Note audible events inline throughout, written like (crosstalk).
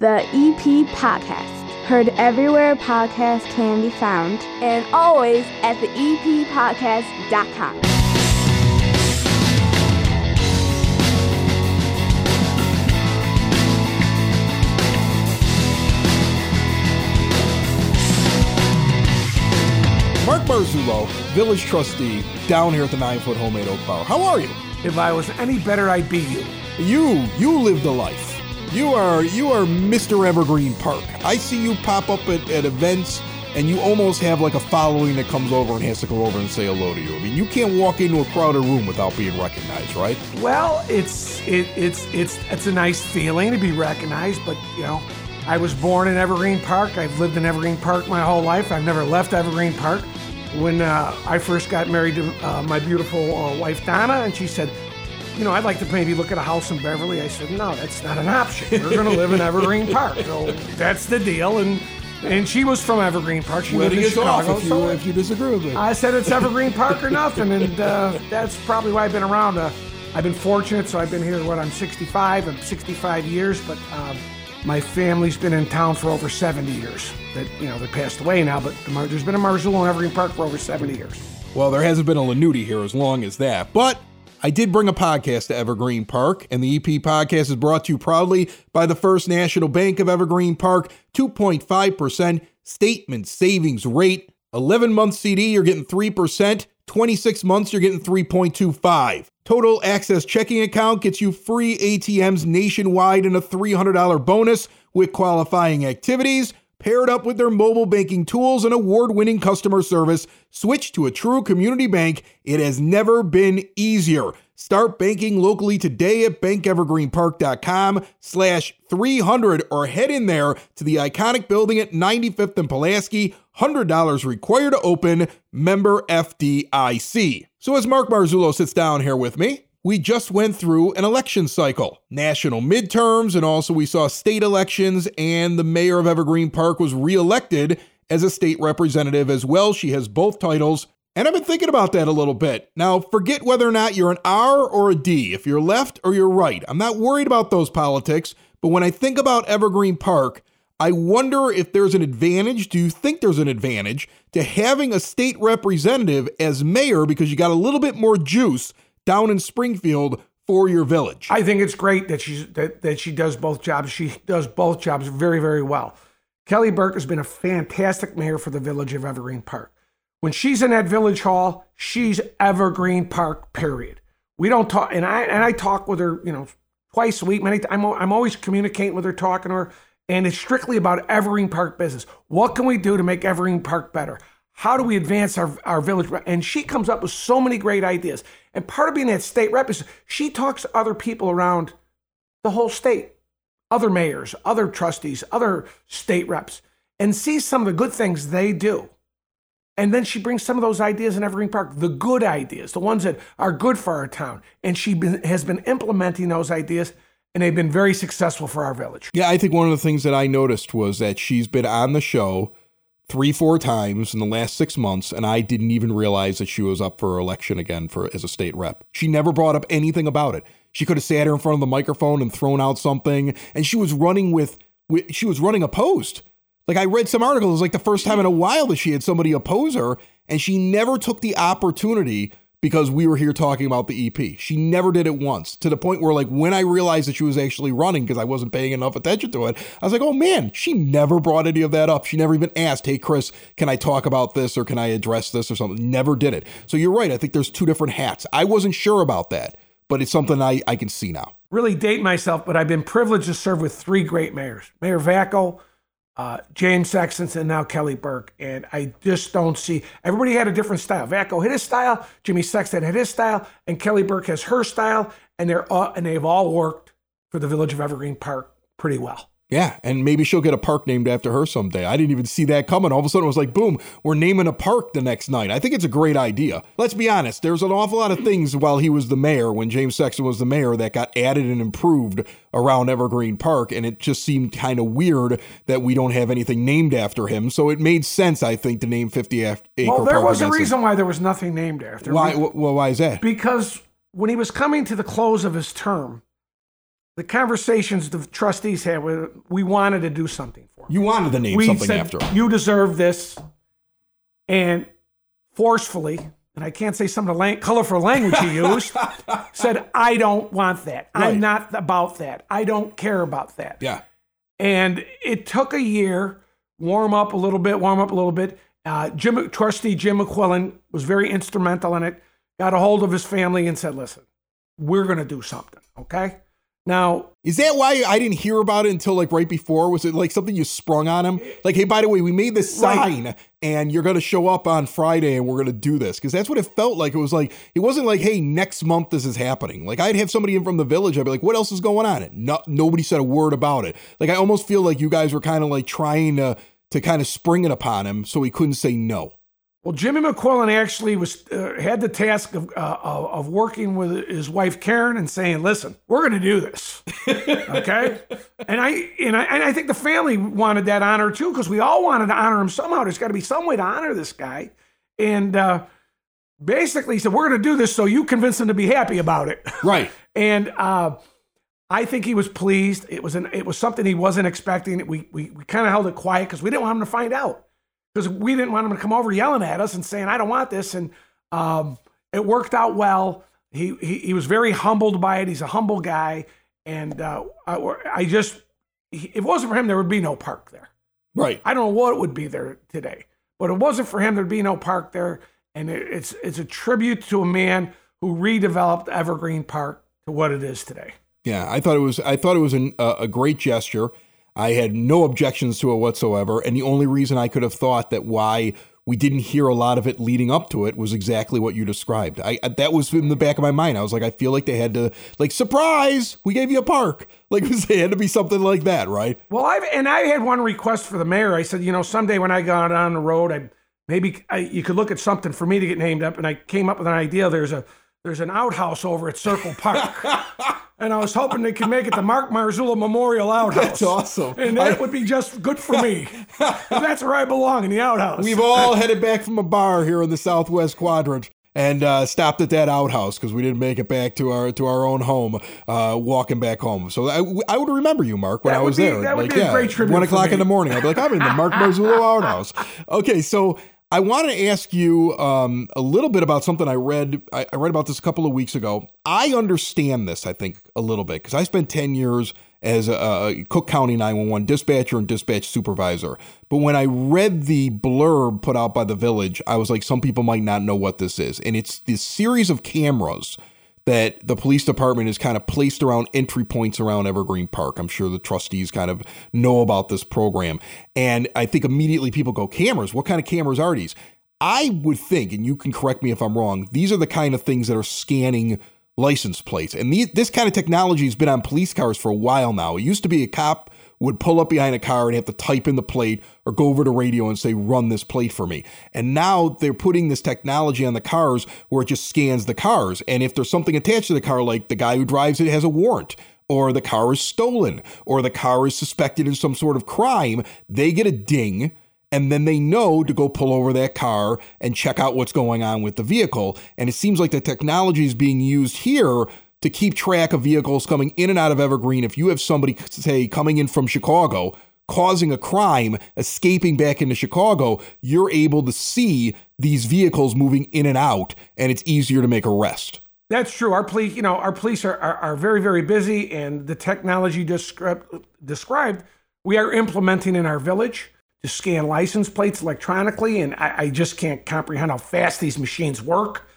the EP Podcast. Heard everywhere podcasts can be found, and always at the eppodcast.com. Mark Marzullo, village trustee, down here at the Nine Foot Homemade Oak Bar. How are you? If I was any better, I'd be you. You, you live the life. You are, you are Mr. Evergreen Park. I see you pop up at, at events, and you almost have like a following that comes over and has to go over and say hello to you. I mean, you can't walk into a crowded room without being recognized, right? Well, it's it, it's it's it's a nice feeling to be recognized, but you know, I was born in Evergreen Park. I've lived in Evergreen Park my whole life. I've never left Evergreen Park. When uh, I first got married to uh, my beautiful uh, wife Donna, and she said, "You know, I'd like to maybe look at a house in Beverly." I said, "No, that's not an option. We're going to live in Evergreen Park, so that's the deal." And and she was from Evergreen Park. She lived Wedding in is off if you, so if you disagree with me. I said it's Evergreen Park or nothing, and uh, that's probably why I've been around. Uh, I've been fortunate, so I've been here. What I'm 65. I'm 65 years, but um, my family's been in town for over 70 years. That you know, they passed away now, but there's been a Marzullo in Evergreen Park for over 70 years. Well, there hasn't been a Lanuti here as long as that. But I did bring a podcast to Evergreen Park, and the EP podcast is brought to you proudly by the First National Bank of Evergreen Park, 2.5% statement savings rate. 11 month CD, you're getting 3%. 26 months, you're getting 3.25. Total Access checking account gets you free ATMs nationwide and a $300 bonus with qualifying activities. Paired up with their mobile banking tools and award winning customer service, switch to a true community bank. It has never been easier. Start banking locally today at bankevergreenpark.com slash 300 or head in there to the iconic building at 95th and Pulaski. $100 required to open, member FDIC. So as Mark Marzullo sits down here with me, we just went through an election cycle, national midterms, and also we saw state elections, and the mayor of Evergreen Park was reelected as a state representative as well. She has both titles. And I've been thinking about that a little bit. Now, forget whether or not you're an R or a D, if you're left or you're right. I'm not worried about those politics, but when I think about Evergreen Park, I wonder if there's an advantage. Do you think there's an advantage to having a state representative as mayor because you got a little bit more juice down in Springfield for your village? I think it's great that she's that, that she does both jobs. She does both jobs very, very well. Kelly Burke has been a fantastic mayor for the village of Evergreen Park. When she's in that village hall, she's Evergreen Park. Period. We don't talk, and I and I talk with her, you know, twice a week. Many, I'm I'm always communicating with her, talking to her, and it's strictly about Evergreen Park business. What can we do to make Evergreen Park better? How do we advance our, our village? And she comes up with so many great ideas. And part of being that state rep is she talks to other people around the whole state, other mayors, other trustees, other state reps, and sees some of the good things they do. And then she brings some of those ideas in Evergreen Park, the good ideas, the ones that are good for our town. And she been, has been implementing those ideas, and they've been very successful for our village. Yeah, I think one of the things that I noticed was that she's been on the show three, four times in the last six months, and I didn't even realize that she was up for election again for as a state rep. She never brought up anything about it. She could have sat here in front of the microphone and thrown out something, and she was running with, with she was running opposed. Like I read some articles, it was like the first time in a while that she had somebody oppose her, and she never took the opportunity because we were here talking about the EP. She never did it once to the point where, like, when I realized that she was actually running because I wasn't paying enough attention to it, I was like, oh man, she never brought any of that up. She never even asked, hey, Chris, can I talk about this or can I address this or something? Never did it. So you're right. I think there's two different hats. I wasn't sure about that, but it's something I, I can see now. Really date myself, but I've been privileged to serve with three great mayors Mayor Vacco, uh, James Sexton, and now Kelly Burke. And I just don't see everybody had a different style. Vacco hit his style, Jimmy Sexton had his style, and Kelly Burke has her style, and they're and they've all worked for the village of Evergreen Park pretty well. Yeah, and maybe she'll get a park named after her someday. I didn't even see that coming. All of a sudden, it was like, boom, we're naming a park the next night. I think it's a great idea. Let's be honest, there's an awful lot of things while he was the mayor, when James Sexton was the mayor, that got added and improved around Evergreen Park, and it just seemed kind of weird that we don't have anything named after him. So it made sense, I think, to name 50 Acre Well, there Park was a him. reason why there was nothing named after. him. Why? Well, why is that? Because when he was coming to the close of his term, the conversations the trustees had, with, we wanted to do something for him. You wanted to name we something said, after him. You deserve this. And forcefully, and I can't say some of the lang- colorful language he (laughs) used, said, I don't want that. Right. I'm not about that. I don't care about that. Yeah. And it took a year, warm up a little bit, warm up a little bit. Uh, Jim, trustee Jim McQuillan was very instrumental in it. Got a hold of his family and said, "Listen, we're going to do something." Okay. Now, Is that why I didn't hear about it until like right before? Was it like something you sprung on him? Like, hey, by the way, we made this Right. sign and you're going to show up on Friday and we're going to do this. Cause that's what it felt like. It was like, it wasn't like, hey, next month this is happening. Like, I'd have somebody in from the village. I'd be like, what else is going on? And no, nobody said a word about it. Like, I almost feel like you guys were kind of like trying to, to kind of spring it upon him so he couldn't say no. Well, Jimmy McQuillan actually was uh, had the task of, uh, of working with his wife Karen and saying, "Listen, we're going to do this." (laughs) okay. and I and I and I think the family wanted that honor too because we all wanted to honor him somehow. There's got to be some way to honor this guy, and uh, basically he said, "We're going to do this so you convince him to be happy about it." Right. (laughs) and uh, I think he was pleased. It was an it was something he wasn't expecting. We we, we kind of held it quiet because we didn't want him to find out because we didn't want him to come over yelling at us and saying I don't want this. And um, it worked out well. He, he he was very humbled by it. He's a humble guy, and uh, I, I just, if it wasn't for him, there would be no park there. Right. I don't know what would be there today, but it wasn't for him. There'd be no park there, and it, it's it's a tribute to a man who redeveloped Evergreen Park to what it is today. Yeah, I thought it was. I thought it was an, uh, a great gesture. I had no objections to it whatsoever, and the only reason I could have thought that why we didn't hear a lot of it leading up to it was exactly what you described. I that was in the back of my mind. I was like, I feel like they had to like surprise. We gave you a park. (laughs) Like it was- it had to be something like that, right? Well, I've and I had one request for the mayor. I said, you know, someday when I got on the road, I maybe I, you could look at something for me to get named up. And I came up with an idea. There's a there's an outhouse over at Circle Park, (laughs) and I was hoping they could make it the Mark Marzullo Memorial Outhouse. (laughs) That's awesome. and that would be just good for me. (laughs) That's where I belong in the outhouse. We've all headed back from a bar here in the Southwest Quadrant and uh, stopped at that outhouse because we didn't make it back to our to our own home, uh, walking back home. So I, I would remember you, Mark, when That I was be- there. that would like, be a yeah, great tribute One o'clock in the morning, I'd be like, I'm in the Mark (laughs) Marzullo outhouse. Okay, so I want to ask you um, a little bit about something I read. I, I read about this a couple of weeks ago. I understand this, I think, a little bit because I spent 10 years as a, a Cook County 911 dispatcher and dispatch supervisor. But when I read the blurb put out by the village, I was like, some people might not know what this is. And it's this series of cameras that the police department is kind of placed around entry points around Evergreen Park. I'm sure the trustees kind of know about this program. And I think immediately people go, cameras? What kind of cameras are these? I would think, and you can correct me if I'm wrong, these are the kind of things that are scanning license plates. And the, this kind of technology has been on police cars for a while now. It used to be a cop would pull up behind a car and have to type in the plate or go over to radio and say, run this plate for me. And now they're putting this technology on the cars where it just scans the cars. And if there's something attached to the car, like the guy who drives it has a warrant, or the car is stolen, or the car is suspected in some sort of crime, they get a ding and then they know to go pull over that car and check out what's going on with the vehicle. And it seems like the technology is being used here to keep track of vehicles coming in and out of Evergreen. If you have somebody, say, coming in from Chicago, causing a crime, escaping back into Chicago, you're able to see these vehicles moving in and out, and it's easier to make arrest. That's true. Our police, you know, our police are, are, are very, very busy, and the technology described, described we are implementing in our village to scan license plates electronically, and I, I just can't comprehend how fast these machines work.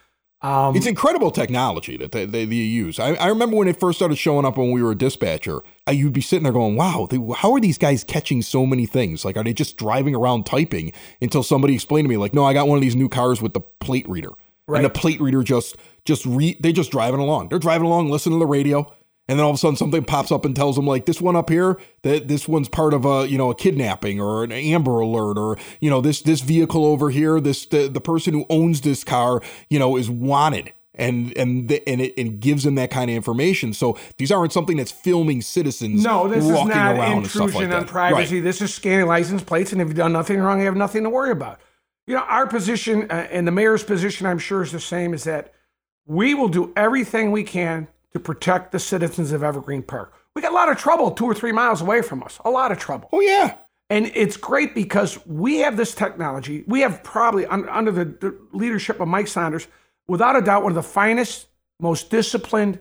Um, It's incredible technology that they, they, they use. I, I remember when it first started showing up when we were a dispatcher, I, you'd be sitting there going, wow, they, how are these guys catching so many things? Like, are they just driving around typing until somebody explained to me, like, no, I got one of these new cars with the plate reader. And the plate reader just, just re, they just driving along. They're driving along, listening to the radio. And then all of a sudden something pops up and tells them like this one up here that this one's part of a you know a kidnapping or an Amber Alert or you know this this vehicle over here this the, the person who owns this car you know is wanted and and the, and it and gives them that kind of information. So these aren't something that's filming citizens. no, this is not around and stuff intrusion like on privacy. Right. This is scanning license plates, and if you've done nothing wrong, you have nothing to worry about. You know, our position uh, and the mayor's position, I'm sure, is the same. Is that we will do everything we can to protect the citizens of Evergreen Park. We got a lot of trouble two or three miles away from us. A lot of trouble. Oh yeah. And it's great because we have this technology. We have probably un, under the, the leadership of Mike Saunders, without a doubt, one of the finest, most disciplined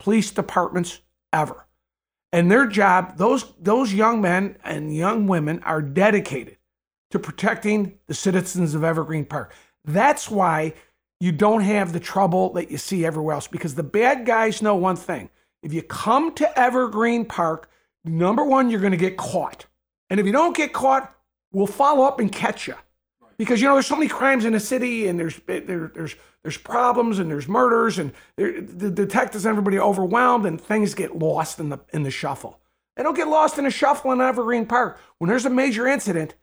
police departments ever. And their job, those those young men and young women are dedicated to protecting the citizens of Evergreen Park. That's why you don't have the trouble that you see everywhere else because the bad guys know one thing. If you come to Evergreen Park, number one, you're going to get caught. And if you don't get caught, we'll follow up and catch you. Because you know there's so many crimes in the city, and there's there, there's there's problems, and there's murders, and there, the detectives and everybody overwhelmed, and things get lost in the in the shuffle. They don't get lost in a shuffle in Evergreen Park. When there's a major incident,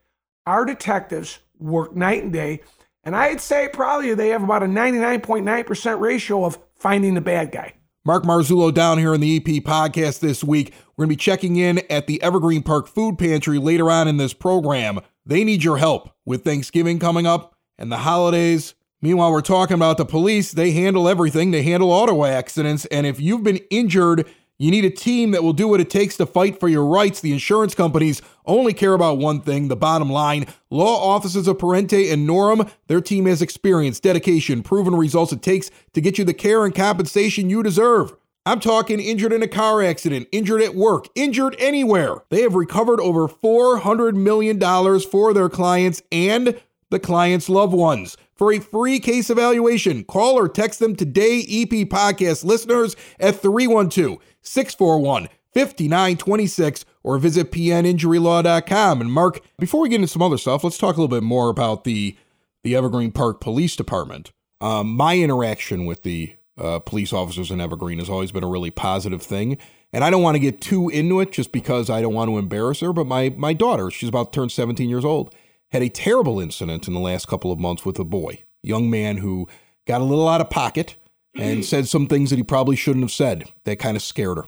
our detectives work night and day, and I'd say probably they have about a 99.9% ratio of finding the bad guy. Mark Marzullo down here in the EP podcast this week. We're going to be checking in at the Evergreen Park Food Pantry later on in this program. They need your help with Thanksgiving coming up and the holidays. Meanwhile, we're talking about the police. They handle everything, they handle auto accidents. And if you've been injured, you need a team that will do what it takes to fight for your rights. The insurance companies only care about one thing the bottom line. Law offices of Parente and Norem, their team has experience, dedication, proven results it takes to get you the care and compensation you deserve. I'm talking injured in a car accident, injured at work, injured anywhere. They have recovered over $400 million for their clients and the client's loved ones. For a free case evaluation, call or text them today, EP Podcast listeners, at 312 641 5926 or visit pninjurylaw.com. And Mark, before we get into some other stuff, let's talk a little bit more about the, the Evergreen Park Police Department. Um, my interaction with the uh, police officers in Evergreen has always been a really positive thing. And I don't want to get too into it just because I don't want to embarrass her. But my, my daughter, she's about to turn 17 years old, had a terrible incident in the last couple of months with a boy, young man who got a little out of pocket and said some things that he probably shouldn't have said. That kind of scared her.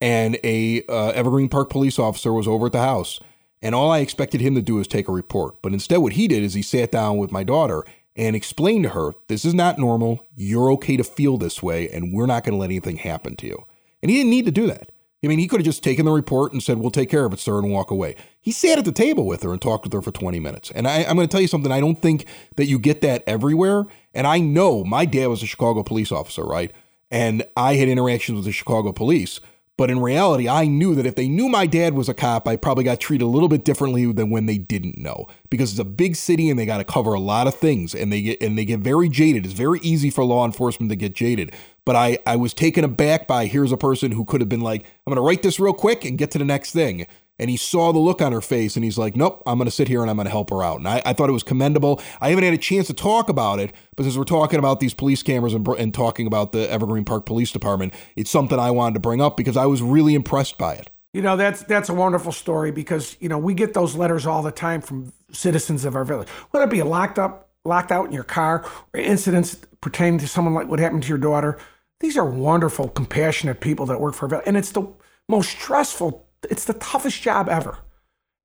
And a uh, Evergreen Park police officer was over at the house, and all I expected him to do is take a report. But instead, what he did is he sat down with my daughter and explained to her, "This is not normal. You're okay to feel this way, and we're not going to let anything happen to you." And he didn't need to do that. I mean, he could have just taken the report and said, We'll take care of it, sir, and walk away. He sat at the table with her and talked with her for 20 minutes. And I, am going to tell you something. I don't think that you get that everywhere. And I know my dad was a Chicago police officer, right? And I had interactions with the Chicago police. But in reality, I knew that if they knew my dad was a cop, I probably got treated a little bit differently than when they didn't know. Because it's a big city and they got to cover a lot of things and they get and they get very jaded. It's very easy for law enforcement to get jaded. But I, I was taken aback by here's a person who could have been like, I'm gonna write this real quick and get to the next thing. And he saw the look on her face and he's like, Nope, I'm gonna sit here and I'm gonna help her out. And I, I thought it was commendable. I haven't had a chance to talk about it, but since we're talking about these police cameras and, and talking about the Evergreen Park Police Department, it's something I wanted to bring up because I was really impressed by it. You know, that's that's a wonderful story because, you know, we get those letters all the time from citizens of our village. Whether it be locked up, locked out in your car, or incidents pertaining to someone like what happened to your daughter. These are wonderful, compassionate people that work for village. And it's the most stressful, it's the toughest job ever.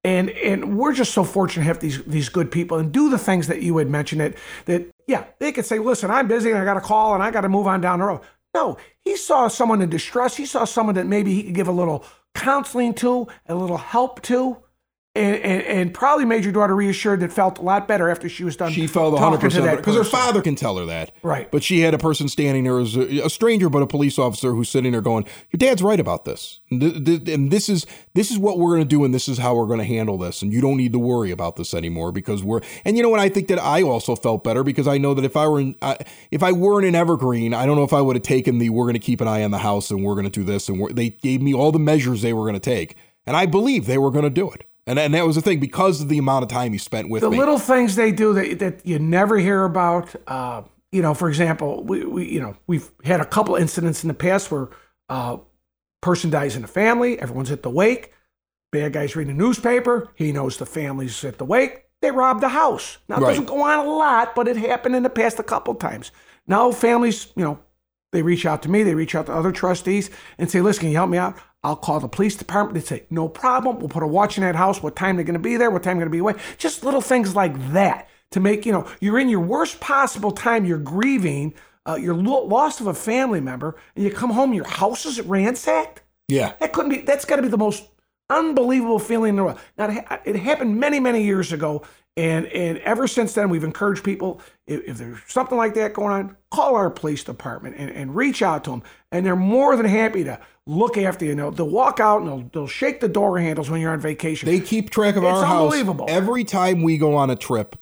And and we're just so fortunate to have these these good people and do the things that you had mentioned that that yeah, they could say, listen, I'm busy and I got a call and I got to move on down the road. No, he saw someone in distress. He saw someone that maybe he could give a little counseling to, a little help to, and, and, and, probably made your daughter reassured that felt a lot better after she was done. She felt 100 percent because her father can tell her that, right? But she had a person standing there as a, a, stranger, but a police officer who's sitting there going, "Your dad's right about this, and, th- th- and this is this is what we're going to do, and this is how we're going to handle this, and you don't need to worry about this anymore because we're." And you know what? I think that I also felt better because I know that if I were in, uh, if I weren't in Evergreen, I don't know if I would have taken the "we're going to keep an eye on the house and we're going to do this," and they gave me all the measures they were going to take, and I believe they were going to do it. And, and that was the thing because of the amount of time he spent with the me. little things they do that, that you never hear about. Uh, you know, for example, we, we you know we've had a couple incidents in the past where a uh, person dies in the family, everyone's at the wake. Bad guy's reading the newspaper. He knows the family's at the wake. They robbed the house. Now it right. doesn't go on a lot, but it happened in the past a couple times. Now families, you know, they reach out to me, they reach out to other trustees and say, listen, can you help me out? I'll call the police department. They say, no problem. We'll put a watch in that house, what time they're going to be there, what time they're going to be away. Just little things like that to make, you know, you're in your worst possible time, you're grieving, uh, you're lo- lost of a family member, and you come home, your house is ransacked. Yeah. That couldn't be. That's got to be the most unbelievable feeling in the world. Now it, ha- it happened many, many years ago, and and ever since then we've encouraged people if, if there's something like that going on, call our police department and, and reach out to them, and they're more than happy to look after you. They'll, they'll walk out and they'll, they'll shake the door handles when you're on vacation. They keep track of It's our house. unbelievable. Every time we go on a trip,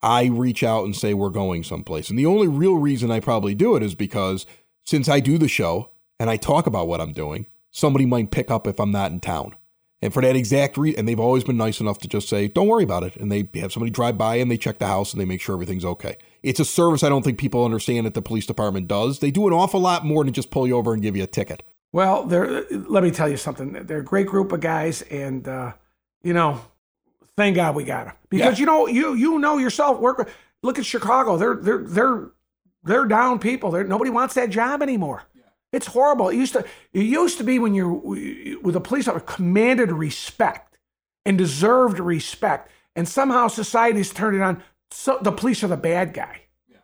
I reach out and say we're going someplace. And the only real reason I probably do it is because since I do the show and I talk about what I'm doing, somebody might pick up if I'm not in town. And for that exact reason, and they've always been nice enough to just say, don't worry about it. And they have somebody drive by and they check the house and they make sure everything's okay. It's a service I don't think people understand that the police department does. They do an awful lot more than just pull you over and give you a ticket. Well, they're, let me tell you something. They're a great group of guys, and uh, you know, thank God we got them because you know you you know yourself. Work. Look at Chicago. They're they're they're they're down people. They're, nobody wants that job anymore. It's horrible. It used to it used to be when you're with a police officer commanded respect and deserved respect, and somehow society's turned it on. So the police are the bad guy. Yeah.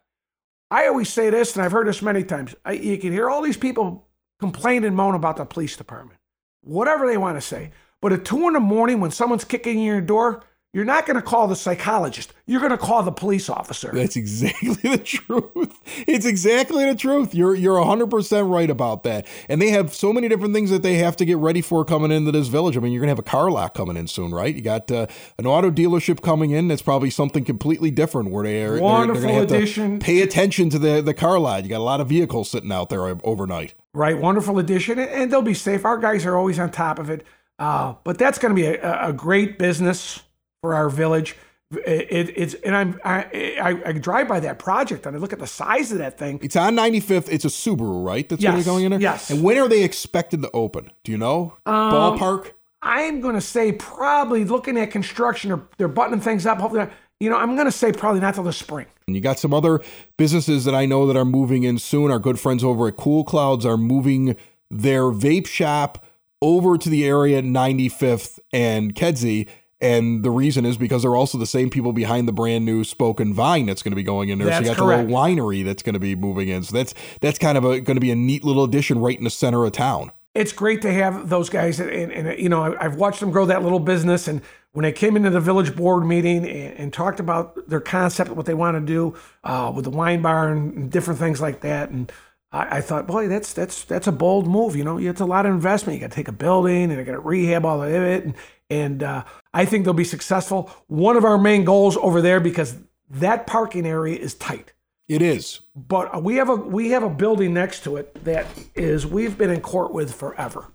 I always say this, and I've heard this many times. I, you can hear all these people complain and moan about the police department, whatever they want to say. But at two in the morning, when someone's kicking in your door, you're not going to call the psychologist. You're going to call the police officer. That's exactly (laughs) the truth. It's exactly the truth. You're you're 100% right about that. And they have so many different things that they have to get ready for coming into this village. I mean, you're going to have a car lot coming in soon, right? You got uh, an auto dealership coming in that's probably something completely different where they are they're, Wonderful they're have addition. pay attention to the the car lot. You got a lot of vehicles sitting out there overnight. Right, wonderful addition, and- and they'll be safe. Our guys are always on top of it. Uh, but that's going to be a, a great business for our village. It, it- it's and I'm I, I I drive by that project and I look at the size of that thing. It's on 95th. It's a Subaru, right? That's going to Yes, be going in there? yes. And when are they expected to open? Do you know? Um, Ballpark? I'm going to say probably looking at construction or they're buttoning things up. Hopefully, not- you know, I'm going to say probably not till the spring. And you got some other businesses that I know that are moving in soon. Our good friends over at Cool Clouds are moving their vape shop over to the area 95th and Kedzie. And the reason is because they're also the same people behind the brand new Spoken Vine that's going to be going in there. so That's you got correct. the little winery that's going to be moving in. So that's that's kind of a, going to be a neat little addition right in the center of town. it's great to have those guys and, and, you know I- i've watched them grow that little business and when they came into the village board meeting and, and talked about their concept what they want to do uh, with the wine bar and different things like that and I, I thought boy that's that's that's a bold move you know it's a lot of investment you got to take a building and you got to rehab all of it and, and uh, i think they'll be successful one of our main goals over there because that parking area is tight It is. but we have a we have a building next to it that is we've been in court with forever.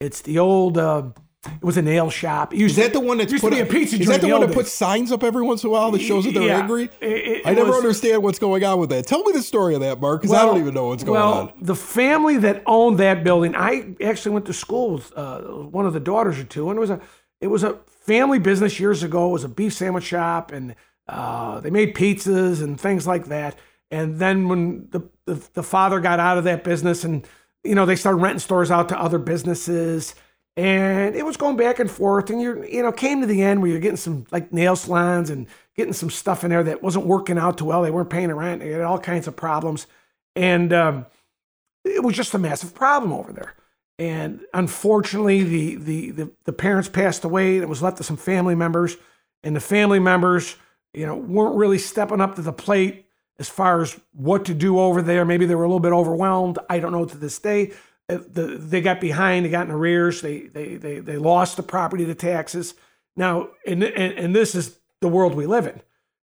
It's the old. Uh, it was a nail shop. It used Is that the one that's used put to be a pizza Is that the one that puts signs up every once in a while that shows that they're Yeah. angry? It- it- I never was- understand what's going on with that. Tell me the story of that, Mark, because I don't even know what's going well, on. the family that owned that building, I actually went to school with uh, one of the daughters or two, and it was a it was a family business years ago. It was a beef sandwich shop, and uh, they made pizzas and things like that. And then when the, the the father got out of that business, and you know they started renting stores out to other businesses, and it was going back and forth. And you you know came to the end where you're getting some like nail salons and getting some stuff in there that wasn't working out too well. They weren't paying the rent. They had all kinds of problems, and um, it was just a massive problem over there. And unfortunately, the, the, the, the parents passed away. and It was left to some family members, and the family members, you know, weren't really stepping up to the plate as far as what to do over there. Maybe they were a little bit overwhelmed. I don't know to this day. Uh, The, they got behind. They got in arrears. They they they, they lost the property to taxes. Now, and, and and this is the world we live in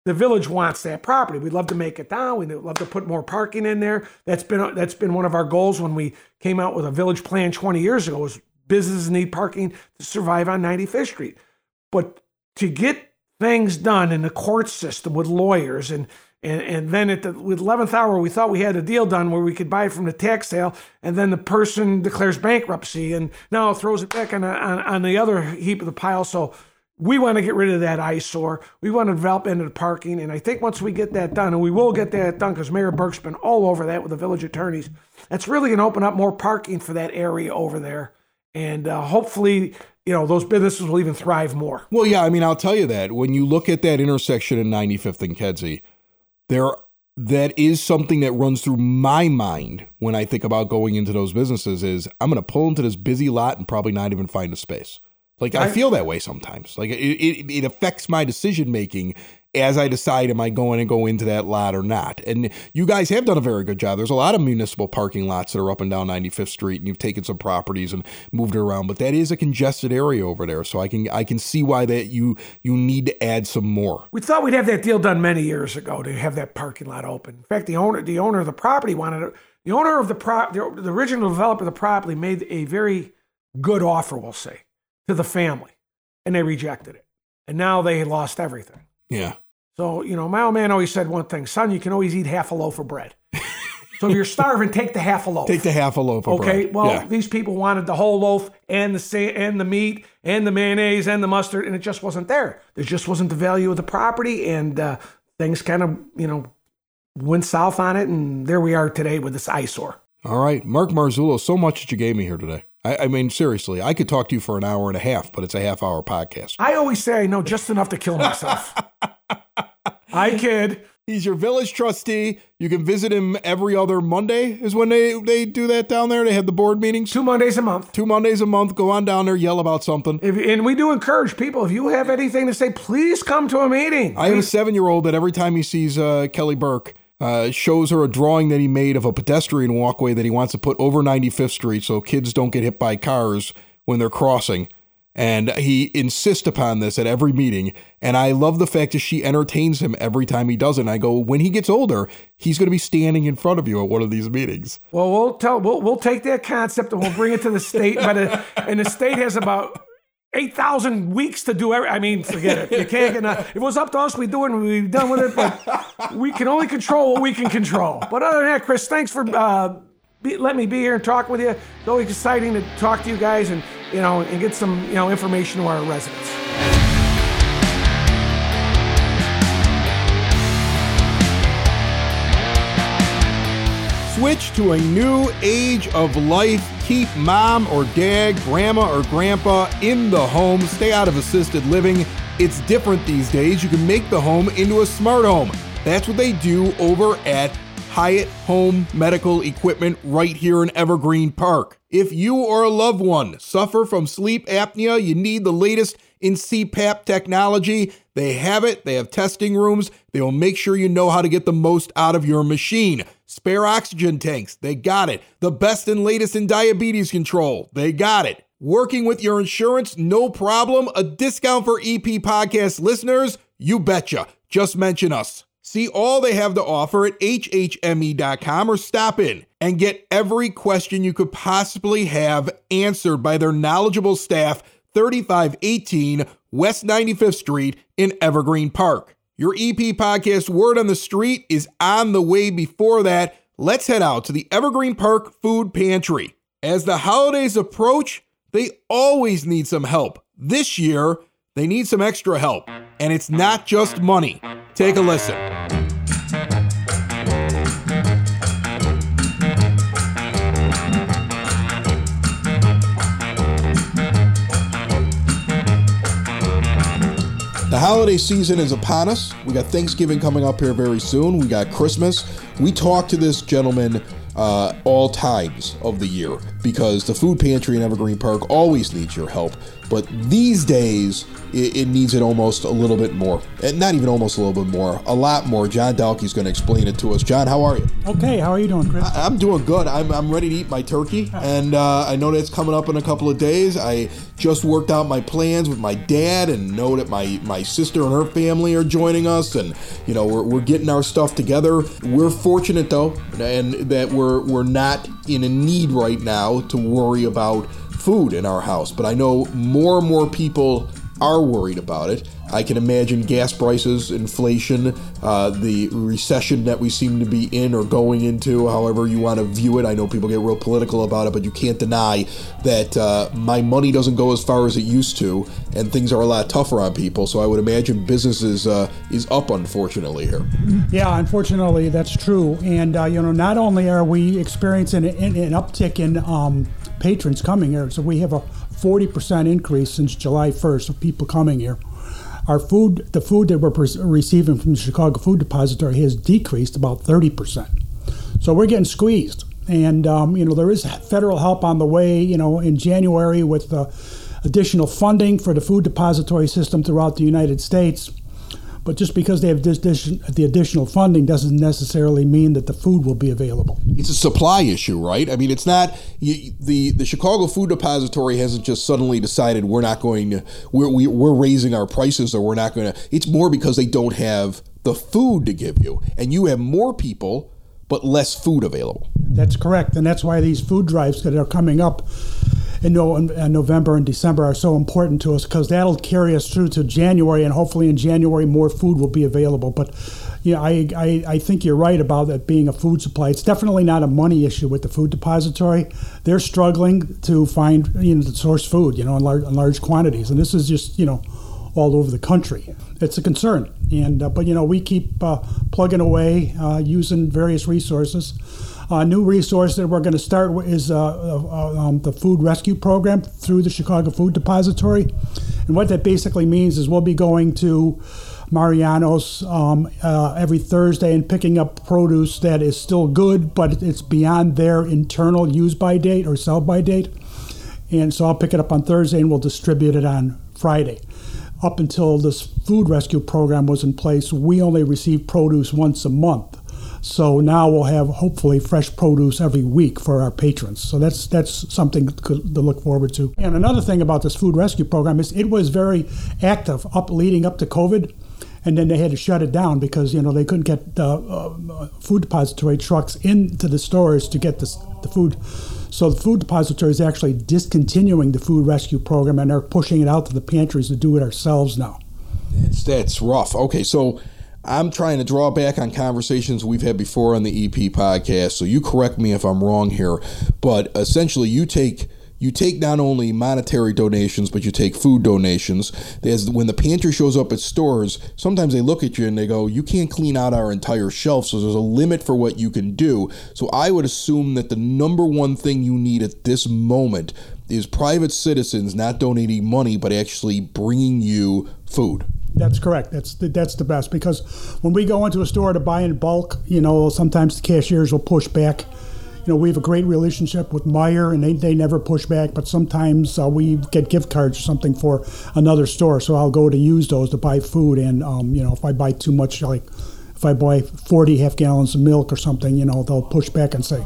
the village wants that property. We'd love to make it down. We'd love to put more parking in there. That's been that's been one of our goals when we came out with a village plan 20 years ago. Was businesses need parking to survive on 95th Street, but to get things done in the court system with lawyers and and, and then at the with 11th hour we thought we had a deal done where we could buy it from the tax sale and then the person declares bankruptcy and now throws it back on, on, on the other heap of the pile so we want to get rid of that eyesore. We want to develop into the parking. And I think once we get that done, and we will get that done because Mayor Burke's been all over that with the village attorneys, that's really going to open up more parking for that area over there. And uh, hopefully, you know, those businesses will even thrive more. Well, yeah, I mean, I'll tell you that when you look at that intersection in 95th and Kedzie, there that is something that runs through my mind when I think about going into those businesses is I'm going to pull into this busy lot and probably not even find a space. Like I, I feel that way sometimes. Like it, it, it affects my decision making as I decide, am I going to go into that lot or not? And you guys have done a very good job. There's a lot of municipal parking lots that are up and down 95th Street, and you've taken some properties and moved it around. But that is a congested area over there, so I can I can see why that you you need to add some more. We thought we'd have that deal done many years ago to have that parking lot open. In fact, the owner the owner of the property wanted it. The owner of the pro the, the original developer of the property made a very good offer, we'll say, to the family, and they rejected it. And now they lost everything. Yeah. So, you know, my old man always said one thing son, you can always eat half a loaf of bread. so if you're starving, take the half a loaf. Take the half a loaf of okay? bread. well, yeah. these people wanted the whole loaf and the sa- and the meat and the mayonnaise and the mustard, and it just wasn't there. There just wasn't the value of the property, and uh, things kind of, you know, went south on it, and there we are today with this eyesore. All right, Mark Marzullo, so much that you gave me here today. I, I, mean, seriously, I could talk to you for an hour and a half, but it's a half hour podcast. I always say I know just enough to kill myself. (laughs) I kid. He's your village trustee. You can visit him every other Monday, is when they, they do that down there. They have the board meetings. Two Mondays a month. Two Mondays a month. Go on down there, yell about something. If, and we do encourage people, if you have anything to say, please come to a meeting. I have a seven year old that every time he sees uh, Kelly Burke, uh, shows her a drawing that he made of a pedestrian walkway that he wants to put over 95th Street so kids don't get hit by cars when they're crossing. And he insists upon this at every meeting. And I love the fact that she entertains him every time he does it. And I go, when he gets older, he's going to be standing in front of you at one of these meetings. Well, we'll tell, we'll, we'll take that concept and we'll bring it to the state. But it, and the state has about 8,000 weeks to do every, I mean, forget it. You can't get. If it was up to us, we'd do it and we'd be done with it. But we can only control what we can control. But other than that, Chris, thanks for uh, be, let me be here and talk with you. It's always exciting to talk to you guys and, you know, and get some, you know, information to our residents. Switch to a new age of life. Keep mom or dad, grandma or grandpa in the home. Stay out of assisted living. It's different these days. You can make the home into a smart home. That's what they do over at Hyatt Home Medical Equipment right here in Evergreen Park. If you or a loved one suffer from sleep apnea, you need the latest in CPAP technology. They have it, they have testing rooms. They will make sure you know how to get the most out of your machine. Spare oxygen tanks, they got it. The best and latest in diabetes control, they got it. Working with your insurance, no problem. A discount for EP podcast listeners, you betcha. Just mention us. See all they have to offer at hhme.com or stop in and get every question you could possibly have answered by their knowledgeable staff 3518 West 95th Street in Evergreen Park. Your EP podcast word on the street is on the way before that. Let's head out to the Evergreen Park Food Pantry. As the holidays approach, they always need some help. This year, they need some extra help. And it's not just money. Take a listen. The holiday season is upon us. We got Thanksgiving coming up here very soon. We got Christmas. We talk to this gentleman uh, all times of the year because the food pantry in Evergreen Park always needs your help. But these days, it, it, needs it almost a little bit more. And not even almost a little bit more, a lot more. John Dalkey's going to explain it to us. John, how are you? Okay, how are you doing, Chris? I, am doing good. I'm, I'm ready to eat my turkey, and uh, I know that's coming up in a couple of days. I just worked out my plans with my dad, and know that my, my sister and her family are joining us, and you know we're, we're getting our stuff together. We're fortunate though, and that we're we're not in a need right now to worry about food in our house. But I know more and more people are worried about it. I can imagine gas prices, inflation, uh, the recession that we seem to be in or going into, however you want to view it. I know people get real political about it, but you can't deny that uh, my money doesn't go as far as it used to, and things are a lot tougher on people. So I would imagine business is, uh, is up, unfortunately, here. Yeah, unfortunately, that's true. And, uh, you know, not only are we experiencing an, an uptick in um, patrons coming here, so we have a 40% increase since July 1st of people coming here. our food, the food that we're receiving from the Chicago Food Depository has decreased about 30%. So we're getting squeezed. And, um, you know, there is federal help on the way, you know, in January with uh, additional funding for the food depository system throughout the United States. But just because they have this, this, the additional funding doesn't necessarily mean that the food will be available. It's a supply issue, right? I mean, it's not you, the the Chicago Food Depository hasn't just suddenly decided we're not going to we're we, are we are raising our prices or we're not going to. It's more because they don't have the food to give you, and you have more people but less food available. That's correct, and that's why these food drives that are coming up in, no, in November and December are so important to us because that'll carry us through to January, and hopefully in January more food will be available. But yeah, I, I, I think you're right about that being a food supply. It's definitely not a money issue with the food depository. They're struggling to find you know to source food, you know, in large, in large quantities, and this is just you know all over the country. It's a concern, and uh, but you know we keep uh, plugging away uh, using various resources. A new resource that we're going to start is uh, uh, um, the food rescue program through the Chicago Food Depository, and what that basically means is we'll be going to Mariano's um, uh, every Thursday and picking up produce that is still good, but it's beyond their internal use by date or sell by date. And so I'll pick it up on Thursday and we'll distribute it on Friday up until this food rescue program was in place, we only received produce once a month. So now we'll have hopefully fresh produce every week for our patrons. So that's that's something to look forward to. And another thing about this food rescue program is it was very active up leading up to COVID, and then they had to shut it down because you know they couldn't get uh, uh, food depository trucks into the stores to get the, the food. So the food depository is actually discontinuing the food rescue program, and they're pushing it out to the pantries to do it ourselves now. That's that's rough. Okay, so I'm trying to draw back on conversations we've had before on the EP podcast. So you correct me if I'm wrong here, but essentially you take you take not only monetary donations, but you take food donations. There's, when the pantry shows up at stores, sometimes they look at you and they go, You can't clean out our entire shelf, so there's a limit for what you can do. So I would assume that the number one thing you need at this moment is private citizens not donating money, but actually bringing you food. That's correct. That's the, that's the best because when we go into a store to buy in bulk, you know, sometimes the cashiers will push back you know, we have a great relationship with Meijer, and they, they never push back. But sometimes uh, we get gift cards or something for another store, so I'll go to use those to buy food. And um, you know, if I buy too much, like if I buy 40 half gallons of milk or something, you know, they'll push back and say,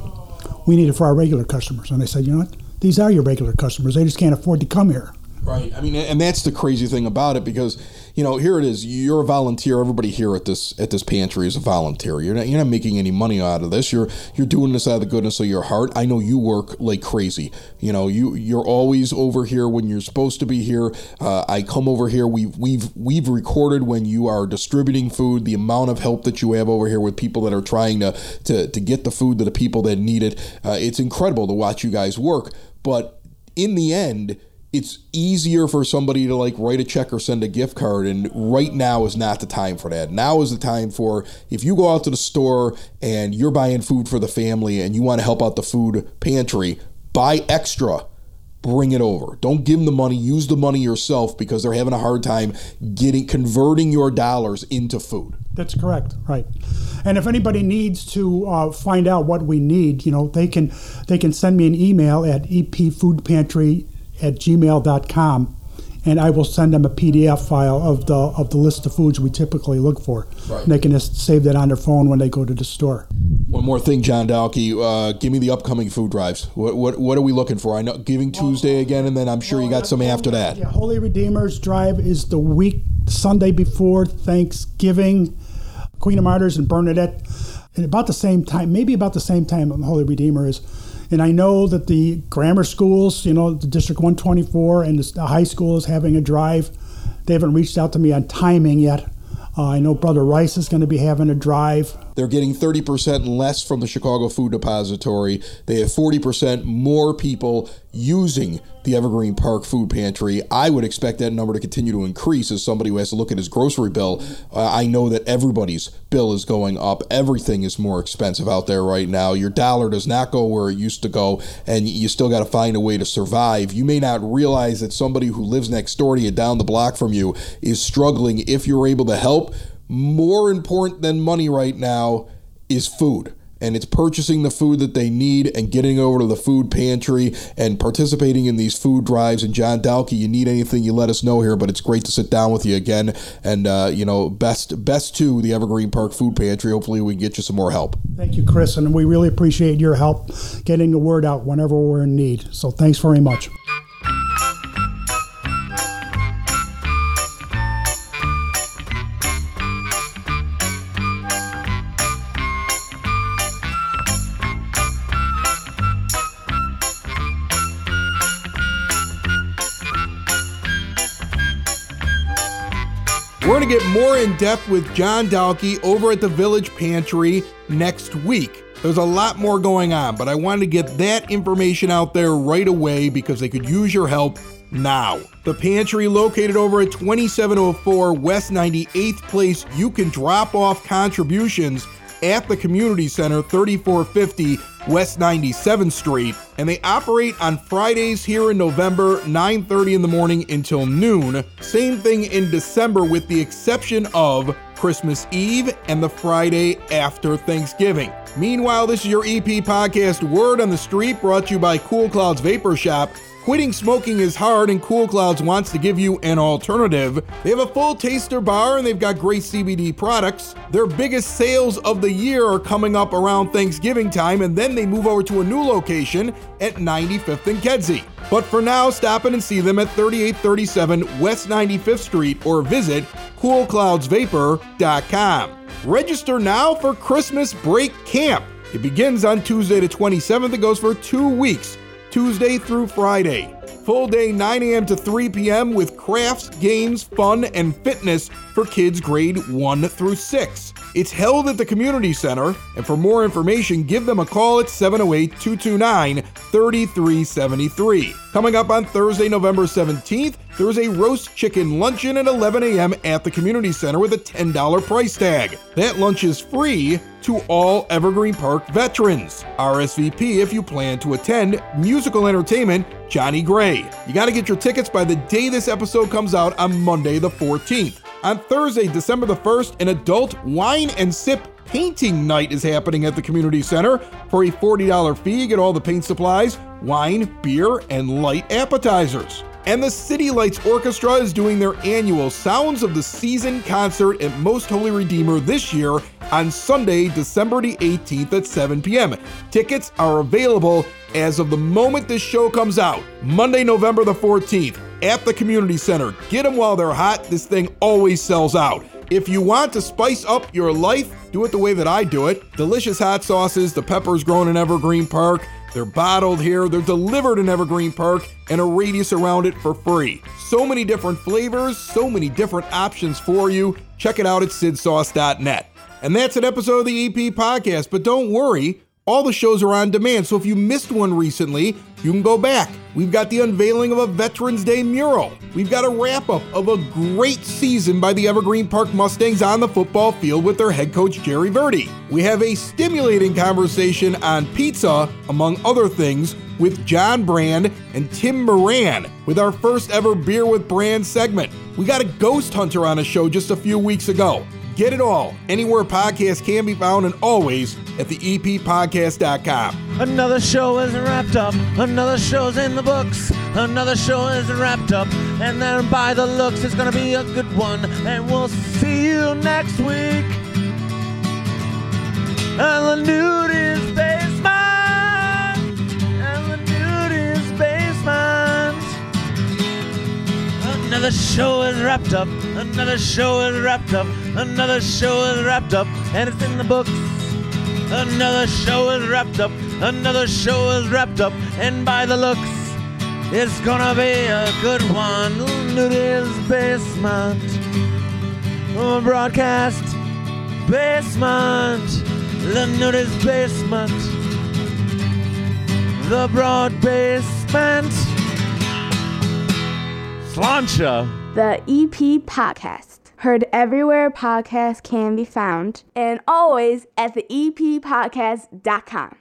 "We need it for our regular customers." And I said, "You know what? These are your regular customers. They just can't afford to come here." Right. I mean, and that's the crazy thing about it because you know here it is. You're a volunteer. Everybody here at this at this pantry is a volunteer. You're not you're not making any money out of this. You're you're doing this out of the goodness of your heart. I know you work like crazy. You know you you're always over here when you're supposed to be here. Uh, I come over here. We've we've we've recorded when you are distributing food. The amount of help that you have over here with people that are trying to to to get the food to the people that need it. Uh, it's incredible to watch you guys work. But in the end it's easier for somebody to like write a check or send a gift card and right now is not the time for that. Now is the time for if you go out to the store and you're buying food for the family and you want to help out the food pantry buy extra bring it over. Don't give them the money use the money yourself because they're having a hard time getting converting your dollars into food. That's correct right. And if anybody needs to uh, find out what we need you know they can they can send me an email at epfoodpantry at gmail.com and I will send them a PDF file of the of the list of foods we typically look for. Right. And they can just save that on their phone when they go to the store. One more thing, John Dalkey, uh, give me the upcoming food drives. What, what what are we looking for? I know Giving Tuesday again, and then I'm sure you got some after that. Yeah, Holy Redeemer's Drive is the week Sunday before Thanksgiving. Queen of Martyrs and Bernadette, and about the same time, maybe about the same time, Holy Redeemer is and I know that the grammar schools, you know, the District 124 and the high school is having a drive. They haven't reached out to me on timing yet. Uh, I know Brother Rice is going to be having a drive. They're getting 30% less from the Chicago Food Depository. They have 40% more people using the Evergreen Park Food Pantry. I would expect that number to continue to increase as somebody who has to look at his grocery bill. Uh, I know that everybody's bill is going up. Everything is more expensive out there right now. Your dollar does not go where it used to go, and you still got to find a way to survive. You may not realize that somebody who lives next door to you, down the block from you, is struggling. If you're able to help, more important than money right now is food and it's purchasing the food that they need and getting over to the food pantry and participating in these food drives. And John Dalkey, you need anything, you let us know here. But it's great to sit down with you again. And uh, you know, best best to the Evergreen Park Food Pantry. Hopefully, we can get you some more help. Thank you, Chris, and we really appreciate your help getting the word out whenever we're in need. So thanks very much. We're going to get more in depth with John Dalkey over at the Village Pantry next week. There's a lot more going on, but I wanted to get that information out there right away because they could use your help now. The pantry located over at 2704 West 98th Place, you can drop off contributions at the community center 3450 West 97th Street and they operate on Fridays here in November 9:30 in the morning until noon. Same thing in December with the exception of Christmas Eve and the Friday after Thanksgiving. Meanwhile, this is your EP podcast Word on the Street brought to you by Cool Clouds Vapor Shop. Quitting smoking is hard, and Cool Clouds wants to give you an alternative. They have a full taster bar and they've got great CBD products. Their biggest sales of the year are coming up around Thanksgiving time, and then they move over to a new location at 95th and Kedzie. But for now, stop in and see them at 3837 West 95th Street or visit coolcloudsvapor.com. Register now for Christmas Break Camp. It begins on Tuesday the 27th. and goes for two weeks. Tuesday through Friday. Full day 9 a.m. to 3 p.m. with crafts, games, fun, and fitness for kids grade 1 through 6. It's held at the Community Center, and for more information, give them a call at 708 229 3373. Coming up on Thursday, November 17th, there is a roast chicken luncheon at 11 a.m. at the Community Center with a $10 price tag. That lunch is free to all Evergreen Park veterans. RSVP if you plan to attend musical entertainment Johnny Gray. You got to get your tickets by the day this episode comes out on Monday, the 14th. On Thursday, December the 1st, an adult wine and sip painting night is happening at the community center. For a $40 fee, you get all the paint supplies, wine, beer, and light appetizers. And the City Lights Orchestra is doing their annual Sounds of the Season concert at Most Holy Redeemer this year on Sunday, December the 18th at 7 p.m. Tickets are available as of the moment this show comes out, Monday, November the 14th at the community center. Get them while they're hot. This thing always sells out. If you want to spice up your life, do it the way that I do it. Delicious hot sauces, the peppers grown in Evergreen Park. They're bottled here, they're delivered in Evergreen Park, and a radius around it for free. So many different flavors, so many different options for you. Check it out at sidsauce.net. And that's an episode of the EP podcast, but don't worry. All the shows are on demand, so if you missed one recently, you can go back. We've got the unveiling of a Veterans Day mural. We've got a wrap up of a great season by the Evergreen Park Mustangs on the football field with their head coach Jerry Verdi. We have a stimulating conversation on pizza, among other things, with John Brand and Tim Moran with our first ever Beer with Brand segment. We got a ghost hunter on a show just a few weeks ago. Get it all anywhere podcasts can be found and always at the eppodcast.com. Another show is wrapped up. Another show's in the books. Another show is wrapped up. And then by the looks, it's to be a good one. And we'll see you next week. And the nude is. And the. Another show is wrapped up. Another show is wrapped up. Another show is wrapped up. And it's in the books. Another show is wrapped up. Another show is wrapped up. And by the looks, it's gonna be a good one. Nudie's Basement. Broadcast basement, Lanuti's basement, the broad basement. Slancha. The EP Podcast. Heard everywhere podcasts can be found, and always at the eppodcast.com.